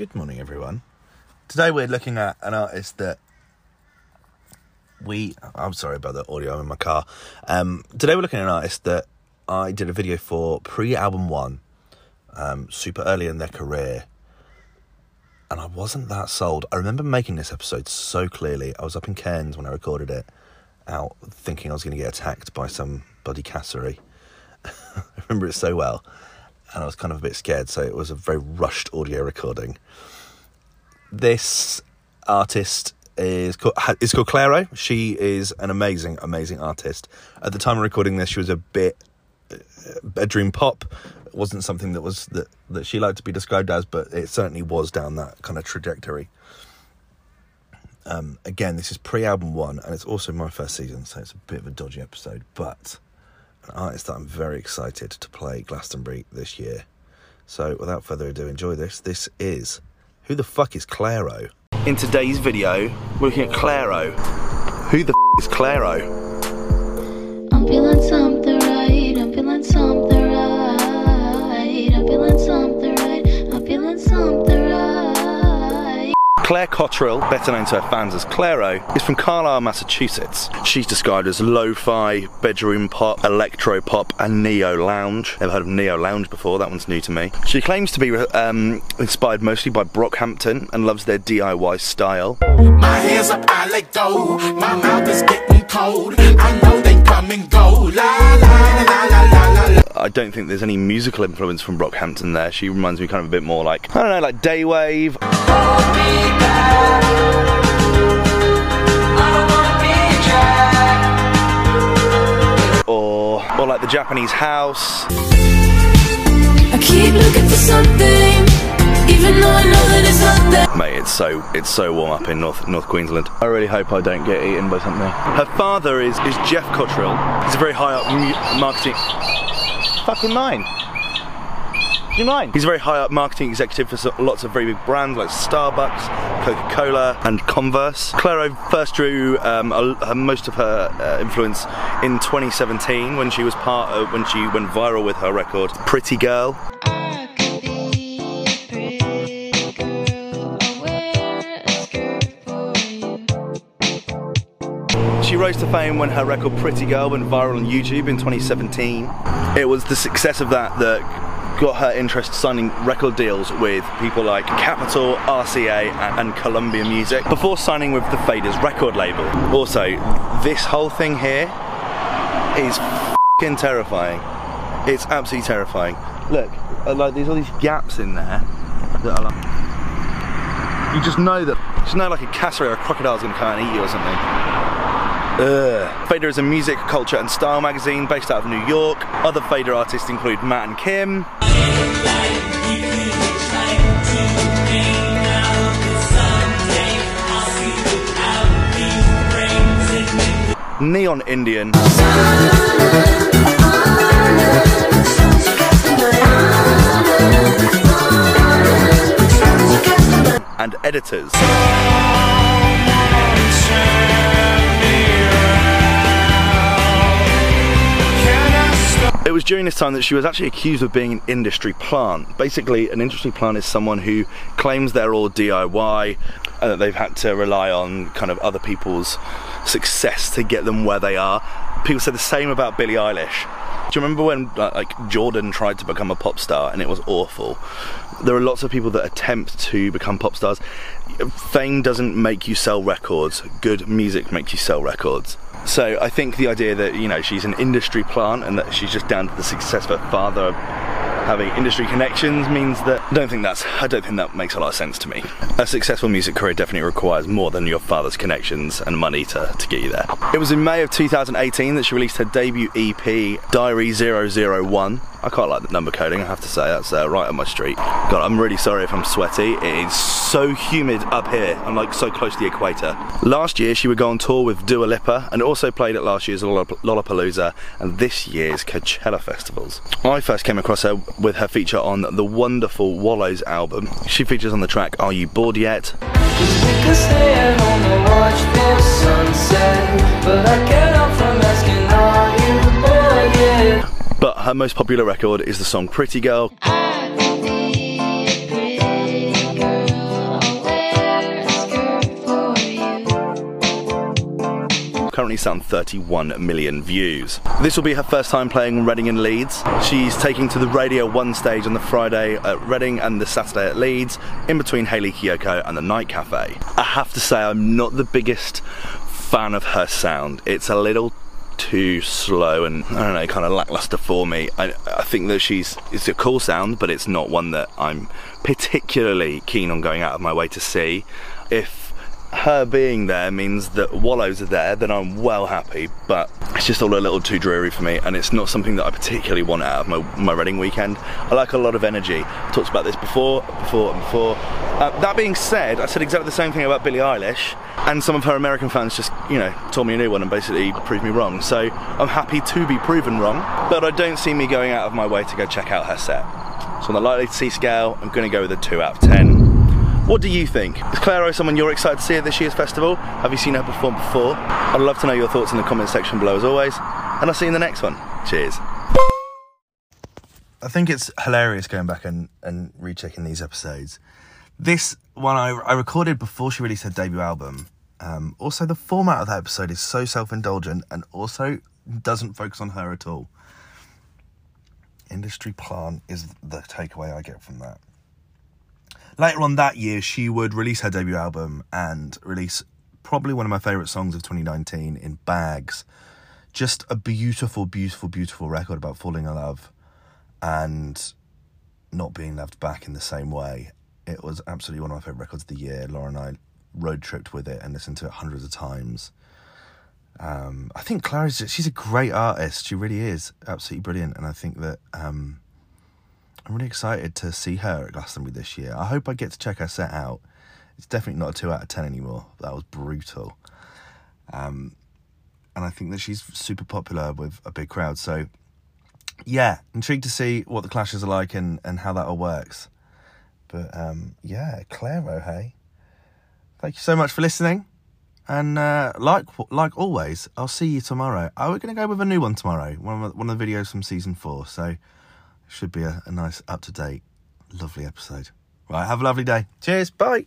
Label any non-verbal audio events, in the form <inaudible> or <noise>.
Good morning, everyone. Today we're looking at an artist that we. I'm sorry about the audio. I'm in my car. Um, today we're looking at an artist that I did a video for pre-album one, um, super early in their career, and I wasn't that sold. I remember making this episode so clearly. I was up in Cairns when I recorded it, out thinking I was going to get attacked by some bloody cassowary. <laughs> I remember it so well and I was kind of a bit scared, so it was a very rushed audio recording. This artist is called, is called Clairo. She is an amazing, amazing artist. At the time of recording this, she was a bit bedroom pop. It wasn't something that was that, that she liked to be described as, but it certainly was down that kind of trajectory. Um, again, this is pre-album one, and it's also my first season, so it's a bit of a dodgy episode, but an artist that I'm very excited to play Glastonbury this year. So, without further ado, enjoy this. This is Who the Fuck is Clairo? In today's video, we're looking at Clairo. Who the f is Clairo? I'm feeling something Claire Cottrell, better known to her fans as Clairo, is from Carlisle, Massachusetts. She's described as lo-fi, bedroom pop, electro pop, and neo lounge. Never heard of neo lounge before, that one's new to me. She claims to be um, inspired mostly by Brockhampton and loves their DIY style. My hands up, I let go. My mouth is getting cold. I know they come and go. La la don't think there's any musical influence from Brockhampton there. She reminds me kind of a bit more like, I don't know, like Daywave. Or, or like the Japanese house. I keep looking for something, even though I know that it's not there. Mate, it's so it's so warm up in North North Queensland. I really hope I don't get eaten by something. Her father is is Geoff Cottrell. He's a very high up marketing. Fucking mine. Do you mind? He's a very high up marketing executive for lots of very big brands like Starbucks, Coca Cola, and Converse. Clairo first drew um, a, her, most of her uh, influence in 2017 when she was part of when she went viral with her record Pretty Girl. She rose to fame when her record Pretty Girl went viral on YouTube in 2017. It was the success of that that got her interest signing record deals with people like Capitol, RCA, and, Columbia Music before signing with the Faders record label. Also, this whole thing here is fing terrifying. It's absolutely terrifying. Look, uh, like there's all these gaps in there that are like. You just know that, just know like a cassowary or a crocodile's gonna come and eat you or something. Ugh. Fader is a music, culture, and style magazine based out of New York. Other Fader artists include Matt and Kim. Neon Indian. And editors. Was during this time that she was actually accused of being an industry plant. Basically, an industry plant is someone who claims they're all DIY and that they've had to rely on kind of other people's success to get them where they are. People said the same about Billie Eilish. Do you remember when like Jordan tried to become a pop star and it was awful? There are lots of people that attempt to become pop stars. Fame doesn't make you sell records. Good music makes you sell records. So I think the idea that you know she's an industry plant and that she's just down to the success of her father having industry connections means that don't think that's I don't think that makes a lot of sense to me. A successful music career definitely requires more than your father's connections and money to, to get you there. It was in May of 2018 that she released her debut EP Diary 001. I quite like the number coding, I have to say, that's uh, right on my street. God, I'm really sorry if I'm sweaty. It is so humid up here. I'm like so close to the equator. Last year, she would go on tour with Dua Lipa and also played at last year's Lollapalooza and this year's Coachella festivals. I first came across her with her feature on the wonderful Wallows album. She features on the track Are You Bored Yet? We could stay at home and watch the sunset, but I can't help from asking, are you bored yet? But her most popular record is the song Pretty Girl. I could be a pretty girl. Currently on 31 million views. This will be her first time playing Reading and Leeds. She's taking to the Radio 1 stage on the Friday at Reading and the Saturday at Leeds, in between Hayley Kiyoko and the Night Cafe. I have to say, I'm not the biggest fan of her sound. It's a little too slow and I don't know, kind of lackluster for me. I, I think that she's it's a cool sound, but it's not one that I'm particularly keen on going out of my way to see. If her being there means that Wallows are there, then I'm well happy. But it's just all a little too dreary for me, and it's not something that I particularly want out of my, my Reading weekend. I like a lot of energy. I talked about this before, before, and before. Uh, that being said, I said exactly the same thing about Billie Eilish, and some of her American fans just, you know, told me a new one and basically proved me wrong. So I'm happy to be proven wrong, but I don't see me going out of my way to go check out her set. So on the likely to see scale, I'm going to go with a 2 out of 10. What do you think? Is Clairo someone you're excited to see at this year's festival? Have you seen her perform before? I'd love to know your thoughts in the comment section below as always, and I'll see you in the next one. Cheers. I think it's hilarious going back and, and rechecking these episodes. This one I, I recorded before she released her debut album. Um, also, the format of that episode is so self indulgent and also doesn't focus on her at all. Industry plant is the takeaway I get from that. Later on that year, she would release her debut album and release probably one of my favourite songs of 2019 in Bags. Just a beautiful, beautiful, beautiful record about falling in love and not being loved back in the same way. It was absolutely one of my favourite records of the year. Laura and I road tripped with it and listened to it hundreds of times. Um, I think Clairo's she's a great artist. She really is absolutely brilliant, and I think that um, I'm really excited to see her at Glastonbury this year. I hope I get to check her set out. It's definitely not a two out of ten anymore. That was brutal. Um, and I think that she's super popular with a big crowd. So, yeah, intrigued to see what the clashes are like and, and how that all works. But um, yeah, Clairo, hey. Thank you so much for listening. And uh, like like always, I'll see you tomorrow. Oh, we're going to go with a new one tomorrow. One of one of the videos from season four. So should be a, a nice, up to date, lovely episode. Right, have a lovely day. Cheers. Bye.